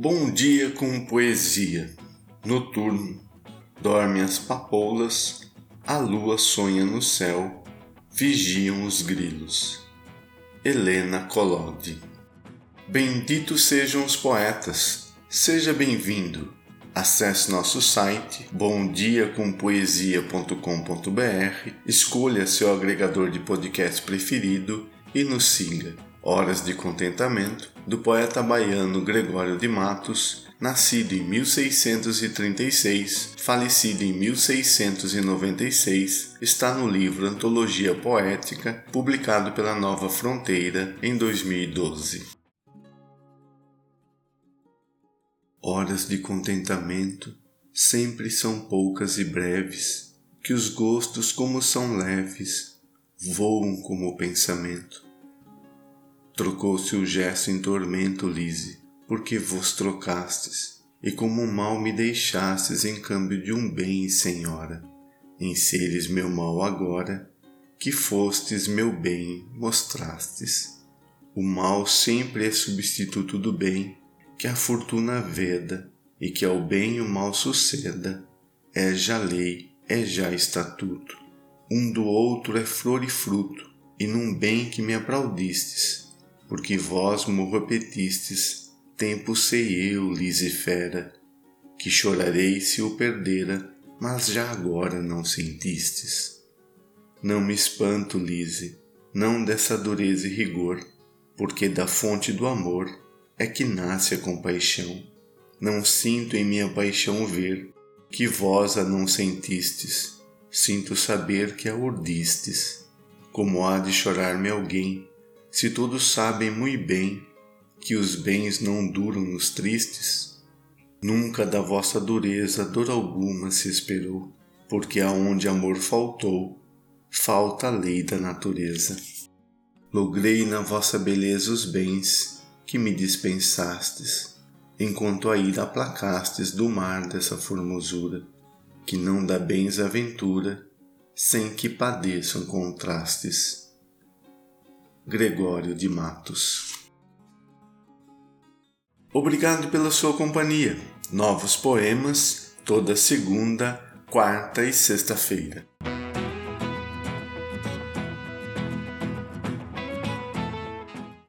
Bom dia com poesia. Noturno, dormem as papoulas, a lua sonha no céu, vigiam os grilos. Helena Collodi. Benditos sejam os poetas. Seja bem-vindo. Acesse nosso site bomdiacompoesia.com.br, escolha seu agregador de podcast preferido e nos siga. Horas de Contentamento, do poeta baiano Gregório de Matos, nascido em 1636, falecido em 1696, está no livro Antologia Poética, publicado pela Nova Fronteira em 2012. Horas de contentamento sempre são poucas e breves, que os gostos, como são leves, voam como o pensamento Trocou-se o gesto em tormento, Lise, porque vos trocastes, e como mal me deixastes em câmbio de um bem, senhora, em seres meu mal agora, que fostes meu bem, mostrastes. O mal sempre é substituto do bem, que a fortuna veda, e que ao bem o mal suceda, é já lei, é já estatuto. Um do outro é flor e fruto, e num bem que me aplaudistes, porque vós mo repetistes, tempo sei eu, Lisifera, que chorarei se o perdera, mas já agora não sentistes. Não me espanto, Lise, não dessa dureza e rigor, porque da fonte do amor é que nasce a compaixão. Não sinto em minha paixão ver que vós a não sentistes, sinto saber que a urdistes. Como há de chorar-me alguém se todos sabem muito bem que os bens não duram nos tristes, nunca da vossa dureza dor alguma se esperou, porque aonde amor faltou, falta a lei da natureza. Logrei na vossa beleza os bens que me dispensastes, enquanto a ira aplacastes do mar dessa formosura, que não dá bens à ventura, sem que padeçam contrastes Gregório de Matos. Obrigado pela sua companhia. Novos poemas toda segunda, quarta e sexta-feira.